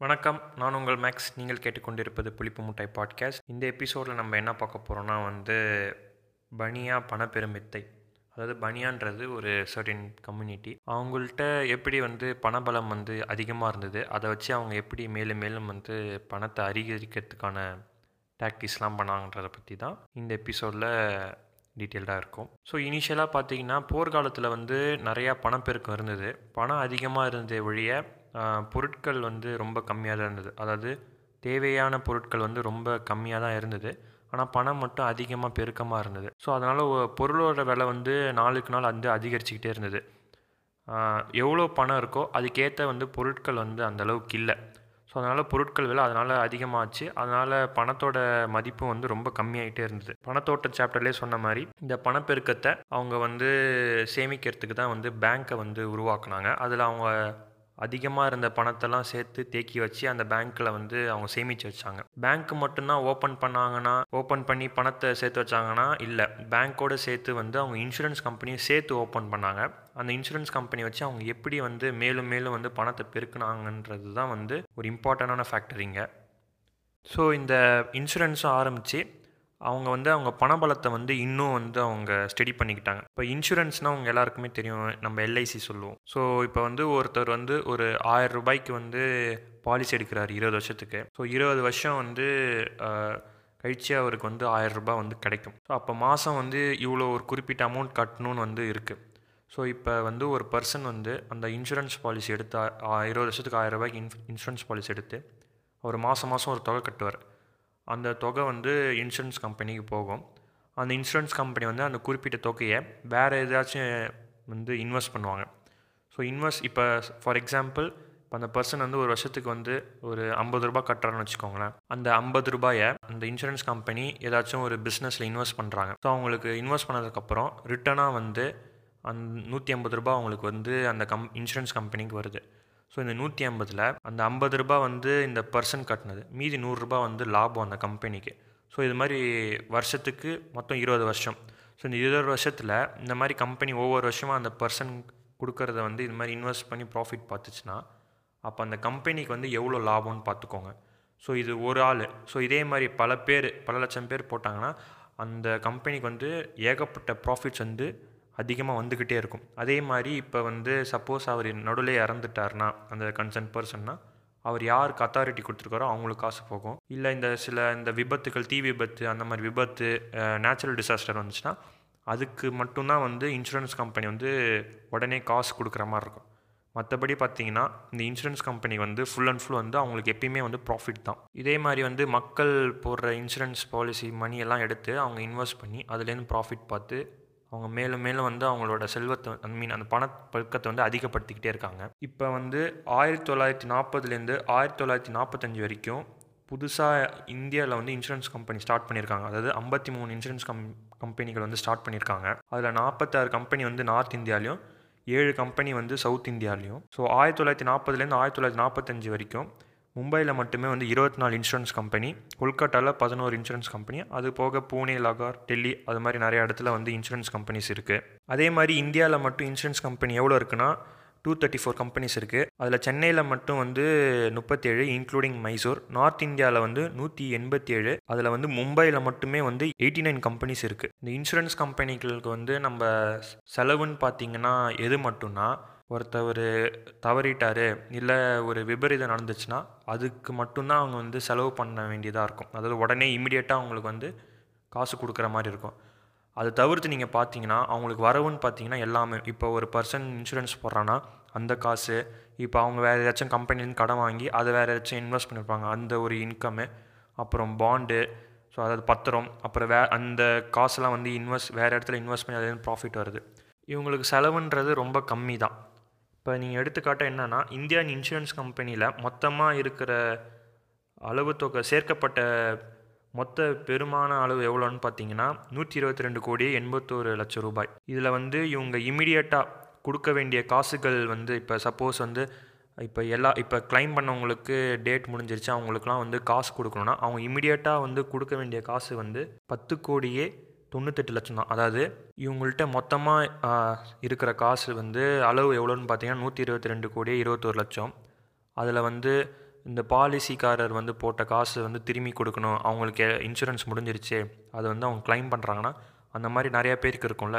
வணக்கம். நான் உங்கள் மேக்ஸ். நீங்கள் கேட்டுக்கொண்டிருப்பது புளிப்பு முட்டை பாட்காஸ்ட். இந்த எபிசோடில் நம்ம என்ன பார்க்க போகிறோம்னா வந்து பனியா பணப்பெருமித்தை. அதாவது பனியான்றது ஒரு சர்டின் கம்யூனிட்டி அவங்கள்ட்ட எப்படி வந்து பணபலம் வந்து அதிகமாக இருந்தது அதை வச்சு அவங்க எப்படி மேலும் மேலும் வந்து பணத்தை அதிகரிக்கிறதுக்கான டாக்டிஸ்லாம் பண்ணாங்கன்றதை பற்றி தான் இந்த எபிசோடில் டீட்டெயில்டாக இருக்கும். ஸோ இனிஷியலாக பார்த்தீங்கன்னா போர்க்காலத்தில் வந்து நிறையா பணப்பெருக்கம் இருந்தது. பணம் அதிகமாக இருந்த வழியை பொருட்கள் வந்து ரொம்ப கம்மியாக தான் இருந்தது. அதாவது தேவையான பொருட்கள் வந்து ரொம்ப கம்மியாக தான் இருந்தது. ஆனால் பணம் மட்டும் அதிகமாக பெருக்கமாக இருந்தது. ஸோ அதனால் பொருளோட விலை வந்து நாளுக்கு நாள் வந்து அதிகரிச்சுக்கிட்டே இருந்தது. எவ்வளோ பணம் இருக்கோ அதுக்கேற்ற வந்து பொருட்கள் வந்து அந்தளவுக்கு இல்லை. ஸோ அதனால் பொருட்கள் விலை அதனால் அதிகமாகச்சு அதனால் பணத்தோட மதிப்பும் வந்து ரொம்ப கம்மியாகிட்டே இருந்தது. பணத்தோட்ட சாப்டர்லேயே சொன்ன மாதிரி இந்த பணப்பெருக்கத்தை அவங்க வந்து சேமிக்கிறதுக்கு தான் வந்து பேங்க்கை வந்து உருவாக்குனாங்க. அதில் அவங்க அதிகமாக இருந்த பணத்தெல்லாம் சேர்த்து தேக்கி வச்சு அந்த பேங்க்கில் வந்து அவங்க சேமித்து வச்சாங்க. பேங்க் மட்டும்தான் ஓப்பன் பண்ணாங்கன்னா ஓப்பன் பண்ணி பணத்தை சேர்த்து வச்சாங்கன்னா இல்லை. பேங்க்கோடு சேர்த்து வந்து அவங்க இன்சூரன்ஸ் கம்பெனியும் சேர்த்து ஓப்பன் பண்ணாங்க. அந்த இன்சூரன்ஸ் கம்பெனி வச்சு அவங்க எப்படி வந்து மேலும் மேலும் வந்து பணத்தை பெருக்குனாங்கன்றது தான் வந்து ஒரு இம்பார்ட்டண்டான ஃபேக்டரிங்க ஸோ இந்த இன்சூரன்ஸும் ஆரம்பித்து அவங்க வந்து அவங்க பணபலத்தை வந்து இன்னும் வந்து அவங்க ஸ்டடி பண்ணிக்கிட்டாங்க. இப்போ இன்சூரன்ஸ்னால் அவங்க எல்லாருக்குமே தெரியும் நம்ம எல்ஐசி சொல்லுவோம். ஸோ இப்போ வந்து ஒருத்தர் வந்து ஒரு ஆயிரம் ரூபாய்க்கு வந்து பாலிசி எடுக்கிறார் இருபது வருஷத்துக்கு. ஸோ இருபது வருஷம் வந்து கழிச்சு அவருக்கு வந்து ஆயிரம் ரூபாய் வந்து கிடைக்கும். ஸோ அப்போ மாதம் வந்து இவ்வளோ ஒரு குறிப்பிட்ட அமௌண்ட் கட்டணும்னு வந்து இருக்குது ஸோ இப்போ வந்து ஒரு பர்சன் வந்து அந்த இன்சூரன்ஸ் பாலிசி எடுத்து ஆ- இருபது வருஷத்துக்கு ஆயிரம் ரூபாய்க்கு இன்சூரன்ஸ் பாலிசி எடுத்து அவர் மாதம் மாதம் ஒரு தொகை கட்டுவார். அந்த தொகை வந்து இன்சூரன்ஸ் கம்பெனிக்கு போகும். அந்த இன்சூரன்ஸ் கம்பெனி வந்து அந்த குறிப்பிட்ட தொகையை வேறு ஏதாச்சும் வந்து இன்வெஸ்ட் பண்ணுவாங்க. ஸோ இன்வெஸ்ட் இப்போ ஃபார் எக்ஸாம்பிள் இப்போ அந்த பர்சன் வந்து ஒரு வருஷத்துக்கு வந்து ஒரு ஐம்பது ரூபாய் கட்டுறான்னு வச்சுக்கோங்களேன். அந்த ஐம்பது ரூபாயை அந்த இன்சூரன்ஸ் கம்பெனி ஏதாச்சும் ஒரு பிஸ்னஸில் இன்வெஸ்ட் பண்ணுறாங்க ஸோ அவங்களுக்கு இன்வெஸ்ட் பண்ணதுக்கப்புறம் ரிட்டனாக வந்து அந் நூற்றி ஐம்பது ரூபாய் அவங்களுக்கு வந்து அந்த கம் இன்சூரன்ஸ் கம்பெனிக்கு வருது. ஸோ இந்த நூற்றி ஐம்பதில் அந்த ஐம்பது ரூபாய் வந்து இந்த பர்சன் கட்டினது. மீதி நூறுரூபா வந்து லாபம் அந்த கம்பெனிக்கு ஸோ இது மாதிரி வருஷத்துக்கு மொத்தம் இருபது வருஷம். ஸோ இந்த இருபது வருஷத்தில் இந்த மாதிரி கம்பெனி ஒவ்வொரு வருஷமாக அந்த பர்சன் கொடுக்கறத வந்து இது மாதிரி இன்வெஸ்ட் பண்ணி ப்ராஃபிட் பார்த்துச்சுன்னா அப்போ அந்த கம்பெனிக்கு வந்து எவ்வளோ லாபம்னு பார்த்துக்கோங்க. ஸோ இது ஒரு ஆள். ஸோ இதே மாதிரி பல பேர் பல லட்சம் பேர் போட்டாங்கன்னா அந்த கம்பெனிக்கு வந்து ஏகப்பட்ட ப்ராஃபிட்ஸ் வந்து அதிகமாக வந்துக்கிட்டே இருக்கும். அதே மாதிரி இப்போ வந்து சப்போஸ் அவர் நடுவில் இறந்துட்டார்னா அந்த கன்சர்ன் பர்சன்னா அவர் யாருக்கு அத்தாரிட்டி கொடுத்துருக்காரோ அவங்களுக்கு காசு போகும். இல்லை இந்த சில இந்த விபத்துகள் தீ விபத்து அந்த மாதிரி விபத்து நேச்சுரல் டிசாஸ்டர் வந்துச்சுன்னா அதுக்கு மட்டும்தான் வந்து இன்சூரன்ஸ் கம்பெனி வந்து உடனே காசு கொடுக்குற மாதிரி இருக்கும். மற்றபடி பார்த்தீங்கன்னா இந்த இன்சூரன்ஸ் கம்பெனி வந்து ஃபுல் அண்ட் ஃபுல் வந்து அவங்களுக்கு எப்பயுமே வந்து ப்ராஃபிட் தான். இதே மாதிரி வந்து மக்கள் போடுற இன்சூரன்ஸ் பாலிசி மணியெல்லாம் எடுத்து அவங்க இன்வெஸ்ட் பண்ணி அதுலேருந்து ப்ராஃபிட் பார்த்து அவங்க மேலும் மேலும் வந்து அவங்களோட செல்வத்தை ஐ மீன் அந்த பண பழக்கத்தை வந்து அதிகப்படுத்திக்கிட்டே இருக்காங்க. இப்போ வந்து ஆயிரத்தி தொள்ளாயிரத்தி நாற்பதுலேருந்து ஆயிரத்தி தொள்ளாயிரத்தி நாற்பத்தஞ்சு வரைக்கும் புதுசாக இந்தியாவில் வந்து இன்சூரன்ஸ் கம்பெனி ஸ்டார்ட் பண்ணியிருக்காங்க. அதாவது ஐம்பத்தி மூணு இன்சூரன்ஸ் கம் கம்பெனிகள் வந்து ஸ்டார்ட் பண்ணியிருக்காங்க. அதில் நாற்பத்தாறு கம்பெனி வந்து நார்த் இந்தியாலையும் ஏழு கம்பெனி வந்து சவுத் இந்தியாலையும். ஸோ ஆயிரத்தி தொள்ளாயிரத்தி நாற்பதுலேருந்து ஆயிரத்தி தொள்ளாயிரத்தி நாற்பத்தஞ்சு வரைக்கும் மும்பையில் மட்டுமே வந்து இருபத்தி நாலு இன்சூரன்ஸ் கம்பெனி கொல்கட்டாவில் பதினோரு இன்சூரன்ஸ் கம்பெனி அது போக பூனே லகார் டெல்லி அது மாதிரி நிறைய இடத்துல வந்து இன்சூரன்ஸ் கம்பெனிஸ் இருக்குது அதே மாதிரி இந்தியாவில் மட்டும் இன்சூரன்ஸ் கம்பெனி எவ்வளோ இருக்குன்னா டூ தேர்ட்டி ஃபோர் கம்பெனிஸ் இருக்குது அதில் சென்னையில் மட்டும் வந்து முப்பத்தேழு இன்க்ளூடிங் மைசூர் நார்த் இந்தியாவில் வந்து நூற்றி எண்பத்தி ஏழு அதில் வந்து மும்பையில் மட்டுமே வந்து எயிட்டி நைன் கம்பெனிஸ் இருக்குது இந்த இன்சூரன்ஸ் கம்பெனிகளுக்கு வந்து நம்ம செலவுன்னு பார்த்தீங்கன்னா எது மட்டும்னா ஒருத்தவர் தவறிட்டார் இல்லை ஒரு விபரீதம் நடந்துச்சுன்னா அதுக்கு மட்டும்தான் அவங்க வந்து செலவு பண்ண வேண்டியதாக இருக்கும். அதாவது உடனே இமிடியேட்டாக அவங்களுக்கு வந்து காசு கொடுக்குற மாதிரி இருக்கும். அது தவிர்த்து நீங்கள் பார்த்தீங்கன்னா அவங்களுக்கு வரவுன்னு பார்த்தீங்கன்னா எல்லாமே இப்போ ஒரு பர்சன் இன்சூரன்ஸ் போடுறான்னா அந்த காசு இப்போ அவங்க வேறு ஏதாச்சும் கம்பெனிலேருந்து கடன் வாங்கி அதை வேறு ஏதாச்சும் இன்வெஸ்ட் பண்ணியிருப்பாங்க அந்த ஒரு இன்கம்மு அப்புறம் பாண்டு ஸோ அதாவது பத்திரம் அப்புறம் வே அந்த காசெல்லாம் வந்து இன்வெஸ்ட் வேறு இடத்துல இன்வெஸ்ட் பண்ணி அதுலேருந்து ப்ராஃபிட் வருது. இவங்களுக்கு செலவுன்றது ரொம்ப கம்மி தான் இப்போ நீங்கள் எடுத்துக்காட்ட என்னென்னா இந்தியன் இன்சூரன்ஸ் கம்பெனியில் மொத்தமாக இருக்கிற அளவு தொகை சேர்க்கப்பட்ட மொத்த பெருமான அளவு எவ்வளோன்னு பார்த்தீங்கன்னா நூற்றி இருபத்தி ரெண்டு கோடி எண்பத்தோரு லட்சம் ரூபாய். இதில் வந்து இவங்க இமிடியேட்டாக கொடுக்க வேண்டிய காசுகள் வந்து இப்போ சப்போஸ் வந்து இப்போ எல்லா இப்போ கிளைம் பண்ணவங்களுக்கு டேட் முடிஞ்சிருச்சு அவங்களுக்குலாம் வந்து காசு கொடுக்கணுன்னா அவங்க இமிடியேட்டாக வந்து கொடுக்க வேண்டிய காசு வந்து பத்து கோடியே தொண்ணூத்தெட்டு லட்சம் தான். அதாவது இவங்கள்ட்ட மொத்தமாக இருக்கிற காசு வந்து அளவு எவ்வளோன்னு பார்த்தீங்கன்னா நூற்றி இருபத்தி ரெண்டு கோடி இருபத்தோரு லட்சம். அதில் வந்து இந்த பாலிசிக்காரர் வந்து போட்ட காசு வந்து திரும்பி கொடுக்கணும். அவங்களுக்கு இன்சூரன்ஸ் முடிஞ்சிருச்சு. அதை வந்து அவங்க க்ளைம் பண்ணுறாங்கன்னா அந்த மாதிரி நிறையா பேருக்கு இருக்கும்ல.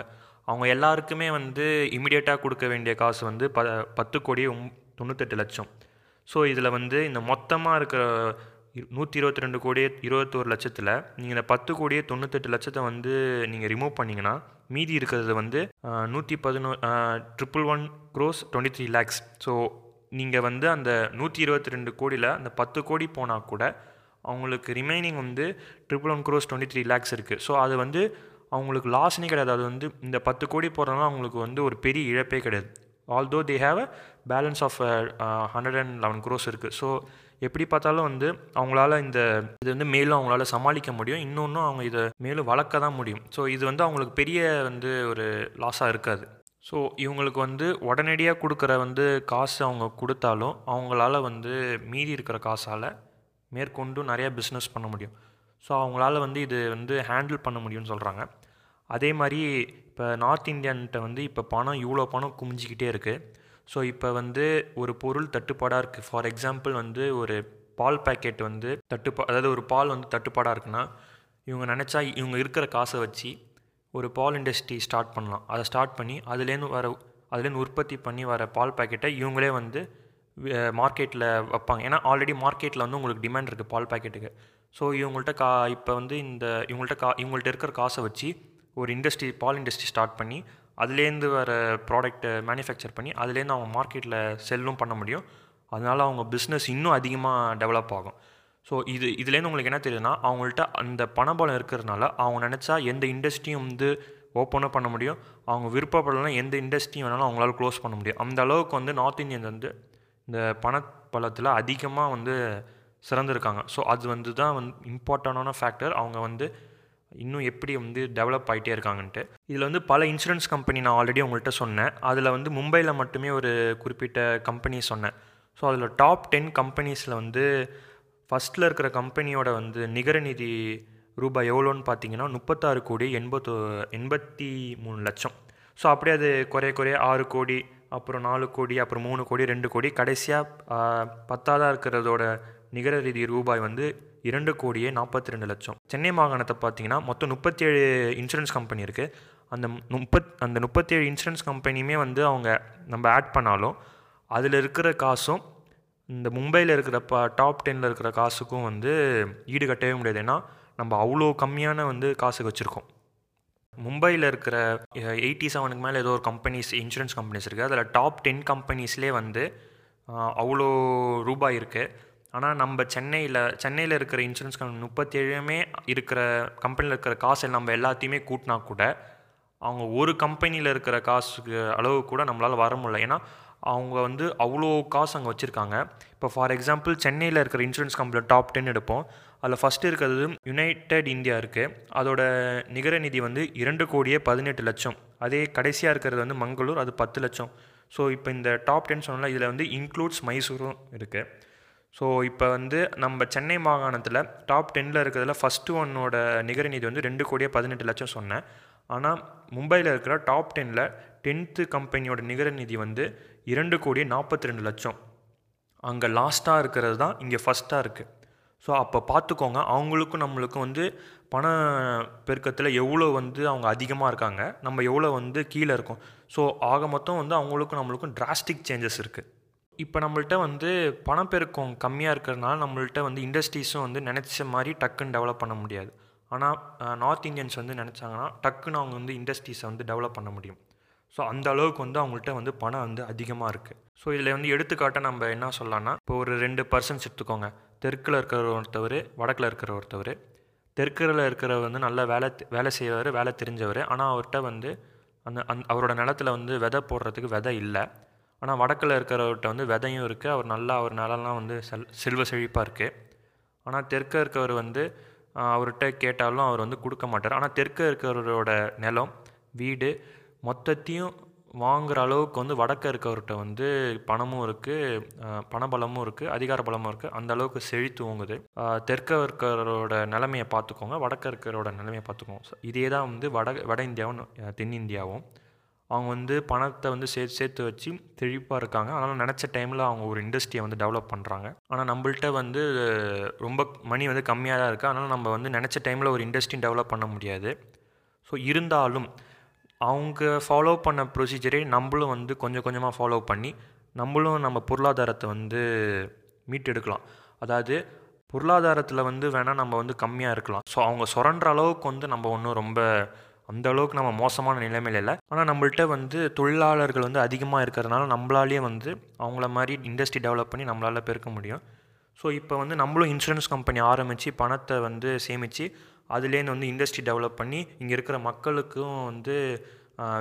அவங்க எல்லாருக்குமே வந்து இமிடியேட்டாக கொடுக்க வேண்டிய காசு வந்து ப பத்து கோடி தொண்ணூத்தெட்டு லட்சம். ஸோ இதில் வந்து இந்த மொத்தமாக இருக்கிற நூற்றி இருபத்தி ரெண்டு கோடியே இருபத்தோரு லட்சத்தில் நீங்கள் இந்த பத்து கோடியே தொண்ணூத்தெட்டு லட்சத்தை வந்து நீங்கள் ரிமூவ் பண்ணிங்கன்னா மீதி இருக்கிறது வந்து நூற்றி பதினோ triple one crores twenty three lakhs so நீங்கள் வந்து அந்த நூற்றி இருபத்தி ரெண்டு கோடியில் அந்த பத்து கோடி போனால் கூட அவங்களுக்கு ரிமைனிங் வந்து triple one crores twenty three lakhs இருக்குது ஸோ அது வந்து அவங்களுக்கு லாஸ்னே கிடையாது. அது வந்து இந்த பத்து கோடி போகிறதுனால அவங்களுக்கு வந்து ஒரு பெரிய இழப்பே கிடையாது. Although they have a balance of hundred and eleven crores இருக்குது ஸோ எப்படி பார்த்தாலும் வந்து அவங்களால இந்த இது வந்து மேலும் அவங்களால சமாளிக்க முடியும். இன்னொன்றும் அவங்க இதை மேலும் வளர்க்க தான் முடியும். ஸோ இது வந்து அவங்களுக்கு பெரிய வந்து ஒரு லாஸாக இருக்காது. ஸோ இவங்களுக்கு வந்து உடனடியாக கொடுக்குற வந்து காசு அவங்க கொடுத்தாலும் அவங்களால வந்து மீதி இருக்கிற காசால் மேற்கொண்டு நிறையா பிஸ்னஸ் பண்ண முடியும். ஸோ அவங்களால வந்து இது வந்து ஹேண்டில் பண்ண முடியும்னு சொல்கிறாங்க அதே மாதிரி இப்போ நார்த் இந்தியன்கிட்ட வந்து இப்போ பணம் இவ்வளோ பணம் குமிஞ்சிக்கிட்டே இருக்குது ஸோ இப்போ வந்து ஒரு பொருள் தட்டுப்பாடாக இருக்குது ஃபார் எக்ஸாம்பிள் வந்து ஒரு பால் பேக்கெட் வந்து தட்டுப்பா அதாவது ஒரு பால் வந்து தட்டுப்பாடாக இருக்குன்னா இவங்க நினச்சா இவங்க இருக்கிற காசை வச்சு ஒரு பால் இண்டஸ்ட்ரி ஸ்டார்ட் பண்ணலாம். அதை ஸ்டார்ட் பண்ணி அதுலேருந்து வர அதுலேருந்து உற்பத்தி பண்ணி வர பால் பேக்கெட்டை இவங்களே வந்து மார்க்கெட்டில் வைப்பாங்க. ஏன்னா ஆல்ரெடி மார்க்கெட்டில் வந்து உங்களுக்கு டிமாண்ட் இருக்குது பால் பேக்கெட்டுக்கு ஸோ இவங்கள்ட்ட கா இப்போ வந்து இந்த இவங்கள்ட்ட கா இவங்கள்ட்ட இருக்கிற காசை வச்சு ஒரு இண்டஸ்ட்ரி பால் இண்டஸ்ட்ரி ஸ்டார்ட் பண்ணி அதுலேருந்து வர ப்ராடக்ட்டை மேனுஃபேக்சர் பண்ணி அதுலேருந்து அவங்க மார்க்கெட்டில் செல்லும் பண்ண முடியும். அதனால் அவங்க பிஸ்னஸ் இன்னும் அதிகமாக டெவலப் ஆகும். ஸோ இது இதுலேருந்து உங்களுக்கு என்ன தெரியுதுன்னா அவங்கள்ட்ட அந்த பணபலம் இருக்கிறதுனால அவங்க நினச்சா எந்த இண்டஸ்ட்ரியும் வந்து ஓப்பனும் பண்ண முடியும். அவங்க விருப்பப்படலாம் எந்த இண்டஸ்ட்ரியும் வேணாலும் அவங்களால க்ளோஸ் பண்ண முடியும். அந்த அளவுக்கு வந்து நார்த் இந்தியன் வந்து இந்த பணப்பலத்தில் அதிகமாக வந்து சிறந்திருக்காங்க. ஸோ அது வந்து தான் வந்து இம்பார்ட்டண்டான ஃபேக்டர் அவங்க வந்து இன்னும் எப்படி வந்து டெவலப் ஆகிட்டே இருக்காங்கன்ட்டு. இதில் வந்து பல இன்சூரன்ஸ் கம்பெனி நான் ஆல்ரெடி உங்கள்கிட்ட சொன்னேன். அதில் வந்து மும்பையில் மட்டுமே ஒரு குறிப்பிட்ட கம்பெனி சொன்னேன். ஸோ அதில் டாப் டென் கம்பெனிஸில் வந்து ஃபஸ்ட்டில் இருக்கிற கம்பெனியோட வந்து நிகர நிதி ரூபாய் எவ்வளோன்னு பார்த்தீங்கன்னா முப்பத்தாறு கோடி எண்பத்தோ எண்பத்தி மூணு லட்சம். ஸோ அப்படியே அது குறைய குறைய ஆறு கோடி அப்புறம் நாலு கோடி அப்புறம் மூணு கோடி ரெண்டு கோடி கடைசியாக பத்தாவதாக இருக்கிறதோட நிகர ரீதி ரூபாய் வந்து இரண்டு கோடியே நாற்பத்தி ரெண்டு லட்சம். சென்னை மாகாணத்தை பார்த்தீங்கன்னா மொத்தம் முப்பத்தேழு இன்சூரன்ஸ் கம்பெனி இருக்குது அந்த முப்பத் அந்த முப்பத்தேழு இன்சூரன்ஸ் கம்பெனியுமே வந்து அவங்க நம்ம ஆட் பண்ணாலும் அதில் இருக்கிற காசும் இந்த மும்பையில் இருக்கிற ப டாப் டென்னில் இருக்கிற காசுக்கும் வந்து ஈடு கட்டவே முடியாது. ஏன்னா நம்ம அவ்வளோ கம்மியான வந்து காசுக்கு வச்சுருக்கோம். மும்பையில் இருக்கிற எயிட்டி செவனுக்கு மேலே ஏதோ ஒரு கம்பெனிஸ் இன்சூரன்ஸ் கம்பெனிஸ் இருக்குது அதில் டாப் டென் கம்பெனிஸ்லேயே வந்து அவ்வளோ ரூபாய் இருக்குது ஆனால் நம்ம சென்னையில் சென்னையில் இருக்கிற இன்சூரன்ஸ் கம்பெனி முப்பத்தேழுமே இருக்கிற கம்பெனியில் இருக்கிற காசை நம்ம எல்லாத்தையுமே கூட்டினா கூட அவங்க ஒரு கம்பெனியில் இருக்கிற காசுக்கு அளவு கூட நம்மளால் வர முடியல. ஏன்னா அவங்க வந்து அவ்வளோ காசு அங்கே வச்சுருக்காங்க. இப்போ ஃபார் எக்ஸாம்பிள் சென்னையில் இருக்கிற இன்சூரன்ஸ் கம்பெனியில் டாப் டென் எடுப்போம். அதில் ஃபஸ்ட்டு இருக்கிறது யுனைடெட் இந்தியா இருக்குது அதோட நிகர நிதி வந்து இரண்டு கோடியே பதினெட்டு லட்சம். அதே கடைசியாக இருக்கிறது வந்து மங்களூர் அது பத்து லட்சம். ஸோ இப்போ இந்த டாப் டென் சொன்னால் இதில் வந்து இன்க்ளூட்ஸ் மைசூரும் இருக்குது ஸோ இப்போ வந்து நம்ம சென்னை மாகாணத்தில் டாப் டென்னில் இருக்கிறதுல ஃபஸ்ட்டு ஒன்னோட நிகர நிதி வந்து ரெண்டு கோடியே பதினெட்டு லட்சம் சொன்னேன். ஆனால் மும்பையில் இருக்கிற டாப் டென்னில் டென்த்து கம்பெனியோட நிகர நிதி வந்து இரண்டு கோடியே நாற்பத்தி ரெண்டு லட்சம். அங்கே லாஸ்ட்டாக இருக்கிறது தான் இங்கே ஃபஸ்ட்டாக இருக்குது ஸோ அப்போ பார்த்துக்கோங்க அவங்களுக்கும் நம்மளுக்கும் வந்து பண பெருக்கத்தில் எவ்வளோ வந்து அவங்க அதிகமாக இருக்காங்க நம்ம எவ்வளோ வந்து கீழே இருக்கோம். ஸோ ஆக மொத்தம் வந்து அவங்களுக்கும் நம்மளுக்கும் டிராஸ்டிக் சேஞ்சஸ் இருக்குது இப்போ நம்மள்ட்ட வந்து பணப்பெருக்கம் கம்மியாக இருக்கிறதுனால நம்மள்ட்ட வந்து இண்டஸ்ட்ரீஸும் வந்து நினச்ச மாதிரி டக்குன்னு டெவலப் பண்ண முடியாது. ஆனால் நார்த் இந்தியன்ஸ் வந்து நினச்சாங்கன்னா டக்குன்னு அவங்க வந்து இண்டஸ்ட்ரீஸை வந்து டெவலப் பண்ண முடியும். ஸோ அந்த அளவுக்கு வந்து அவங்கள்ட்ட வந்து பணம் வந்து அதிகமாக இருக்குது ஸோ இதில் வந்து எடுத்துக்காட்ட நம்ம என்ன சொல்லலாம்னா இப்போ ஒரு ரெண்டு பர்சன்ஸ் எடுத்துக்கோங்க. தெற்கில் இருக்கிற ஒருத்தவர் வடக்கில் இருக்கிற ஒருத்தவர். தெற்கில் இருக்கிறவர் வந்து நல்ல வேலை வேலை செய்வார் வேலை தெரிஞ்சவர். ஆனால் அவர்கிட்ட வந்து அந்த அந் அவரோட நிலத்துல வந்து விதை போடுறதுக்கு விதை இல்லை. ஆனால் வடக்கில் இருக்கிறவர்கிட்ட வந்து விதையும் இருக்குது அவர் நல்லா அவர் நிலம்லாம் வந்து செல் செல்வ செழிப்பாக இருக்குது ஆனால் தெற்க இருக்கவர் வந்து அவர்கிட்ட கேட்டாலும் அவர் வந்து கொடுக்க மாட்டார். ஆனால் தெற்க இருக்கிறவரோட நிலம் வீடு மொத்தத்தையும் வாங்குகிற அளவுக்கு வந்து வடக்க இருக்கவர்கிட்ட வந்து பணமும் இருக்குது பணபலமும் இருக்குது அதிகார பலமும் இருக்குது அந்த அளவுக்கு செழித்து ஓங்குது. தெற்க இருக்கிறவரோட நிலைமையை பார்த்துக்கோங்க. வடக்க இருக்கிறவரோட நிலைமையை பார்த்துக்கோங்க. ஸோ இதே தான் வந்து வட வட இந்தியாவும் தென்னிந்தியாவும் அவங்க வந்து பணத்தை வந்து சேர்த்து சேர்த்து வச்சு தெளிப்பாக இருக்காங்க. அதனால் நினச்ச டைமில் அவங்க ஒரு இண்டஸ்ட்ரியை வந்து டெவலப் பண்ணுறாங்க ஆனால் நம்மள்ட்ட வந்து ரொம்ப மணி வந்து கம்மியாக தான் இருக்குது அதனால் நம்ம வந்து நினச்ச டைமில் ஒரு இண்டஸ்ட்ரி டெவலப் பண்ண முடியாது. ஸோ இருந்தாலும் அவங்க ஃபாலோ பண்ண ப்ரொசீஜரே நம்மளும் வந்து கொஞ்சம் கொஞ்சமாக ஃபாலோ பண்ணி நம்மளும் நம்ம பொருளாதாரத்தை வந்து மீட்டெடுக்கலாம். அதாவது பொருளாதாரத்தில் வந்து வேணால் நம்ம வந்து கம்மியாக இருக்கலாம். ஸோ அவங்க சுரண்ட அளவுக்கு வந்து நம்ம ஒன்றும் ரொம்ப அந்த அளவுக்கு நம்ம மோசமான நிலைமையில் இல்லை. ஆனால் நம்மள்ட்ட வந்து தொழிலாளர்கள் வந்து அதிகமாக இருக்கிறதுனால நம்மளாலேயே வந்து அவங்கள மாதிரி இண்டஸ்ட்ரி டெவலப் பண்ணி நம்மளால் பெருக்க முடியும். ஸோ இப்போ வந்து நம்மளும் இன்சூரன்ஸ் கம்பெனி ஆரம்பித்து பணத்தை வந்து சேமித்து அதுலேருந்து வந்து இண்டஸ்ட்ரி டெவலப் பண்ணி இங்கே இருக்கிற மக்களுக்கும் வந்து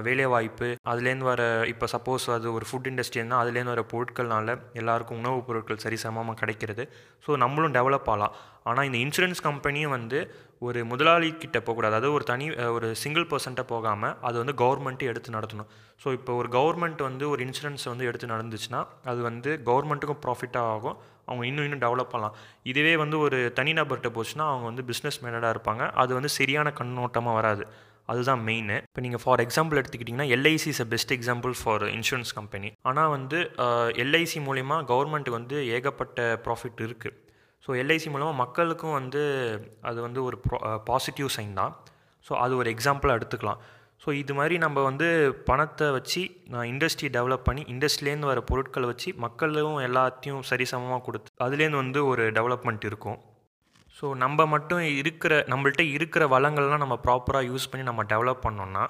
வேலைவாய்ப்பு அதுலேருந்து வர இப்போ சப்போஸ் அது ஒரு ஃபுட் இண்டஸ்ட்ரினா அதுலேருந்து வர பொருட்கள்னால எல்லாருக்கும் உணவுப் பொருட்கள் சரிசமமாக கிடைக்கிறது. ஸோ நம்மளும் டெவலப் ஆகலாம். ஆனால் இந்த இன்சூரன்ஸ் கம்பெனியும் வந்து ஒரு முதலாளி கிட்ட போகக்கூடாது. அதாவது ஒரு தனி ஒரு சிங்கிள் பர்சன்ட்டை போகாமல் அது வந்து கவர்மெண்ட்டு எடுத்து நடத்தணும். ஸோ இப்போ ஒரு கவர்மெண்ட் வந்து ஒரு இன்சூரன்ஸ் வந்து எடுத்து நடந்துச்சுன்னா அது வந்து கவர்மெண்ட்டுக்கும் ப்ராஃபிட்டாக ஆகும். அவங்க இன்னும் இன்னும் டெவலப் பண்ணலாம் இதுவே வந்து ஒரு தனிநபர்கிட்ட போச்சுன்னா அவங்க வந்து பிஸ்னஸ் மேனடாக இருப்பாங்க. அது வந்து சரியான கண்ணோட்டமாக வராது. அதுதான் மெயின் இப்போ நீங்கள் ஃபார் எக்ஸாம்பிள் எடுத்துக்கிட்டிங்கன்னா LIC is a best example for insurance company ஆனால் வந்து எல்ஐசி மூலிமா கவர்மெண்ட் வந்து ஏகப்பட்ட ப்ராஃபிட் இருக்குது ஸோ எல்ஐசி மூலமாக மக்களுக்கும் வந்து அது வந்து ஒரு பாசிட்டிவ் சைன் தான். ஸோ அது ஒரு எக்ஸாம்பிளாக எடுத்துக்கலாம். ஸோ இது மாதிரி நம்ம வந்து பணத்தை வச்சு நான் இண்டஸ்ட்ரி டெவலப் பண்ணி இண்டஸ்ட்ரிலேருந்து வர பொருட்களை வச்சு மக்களும் எல்லாத்தையும் சரிசமமாக கொடுத்து அதுலேருந்து வந்து ஒரு டெவலப்மெண்ட் இருக்கும். ஸோ நம்ம மட்டும் இருக்கிற நம்மள்ட்ட இருக்கிற வளங்கள்லாம் நம்ம ப்ராப்பராக யூஸ் பண்ணி நம்ம டெவலப் பண்ணோன்னா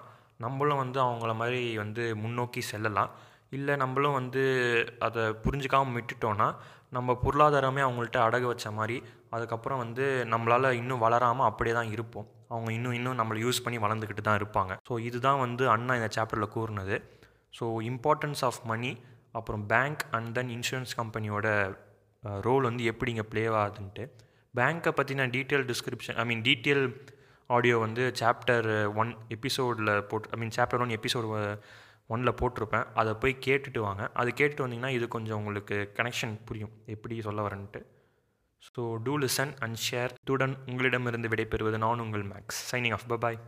நம்மளும் வந்து அவங்கள மாதிரி வந்து முன்னோக்கி செல்லலாம். இல்லை நம்மளும் வந்து அதை புரிஞ்சுக்காமல் விட்டுட்டோன்னா நம்ம பொருளாதாரமே அவங்கள்ட்ட அடகு வச்ச மாதிரி அதுக்கப்புறம் வந்து நம்மளால் இன்னும் வளராமல் அப்படியே தான் இருப்போம். அவங்க இன்னும் இன்னும் நம்மளை யூஸ் பண்ணி வளர்ந்துக்கிட்டு தான் இருப்பாங்க. ஸோ இதுதான் வந்து அண்ணா இந்த சாப்டரில் கூறினது. ஸோ இம்பார்ட்டன்ஸ் ஆஃப் மணி அப்புறம் பேங்க் அண்ட் தென் இன்சூரன்ஸ் கம்பெனியோட ரோல் வந்து எப்படி இங்கே ப்ளே ஆகுதுன்ட்டு பேங்க்கை பற்றின detail description I mean detail audio வந்து சாப்டர் ஒன் எபிசோடில் போட்டு I mean chapter one episode ஒனில் போட்டிருப்பேன். அதை போய் கேட்டுட்டு வாங்க. அது கேட்டுட்டு வந்தீங்கன்னா இது கொஞ்சம் உங்களுக்கு கனெக்ஷன் புரியும். எப்படி சொல்ல வரேன்ட்டு. So do listen and share துடன் உங்களிடமிருந்து விடைபெறுவது நான் உங்கள் மேக்ஸ் சைனிங் ஆஃப் பபாய்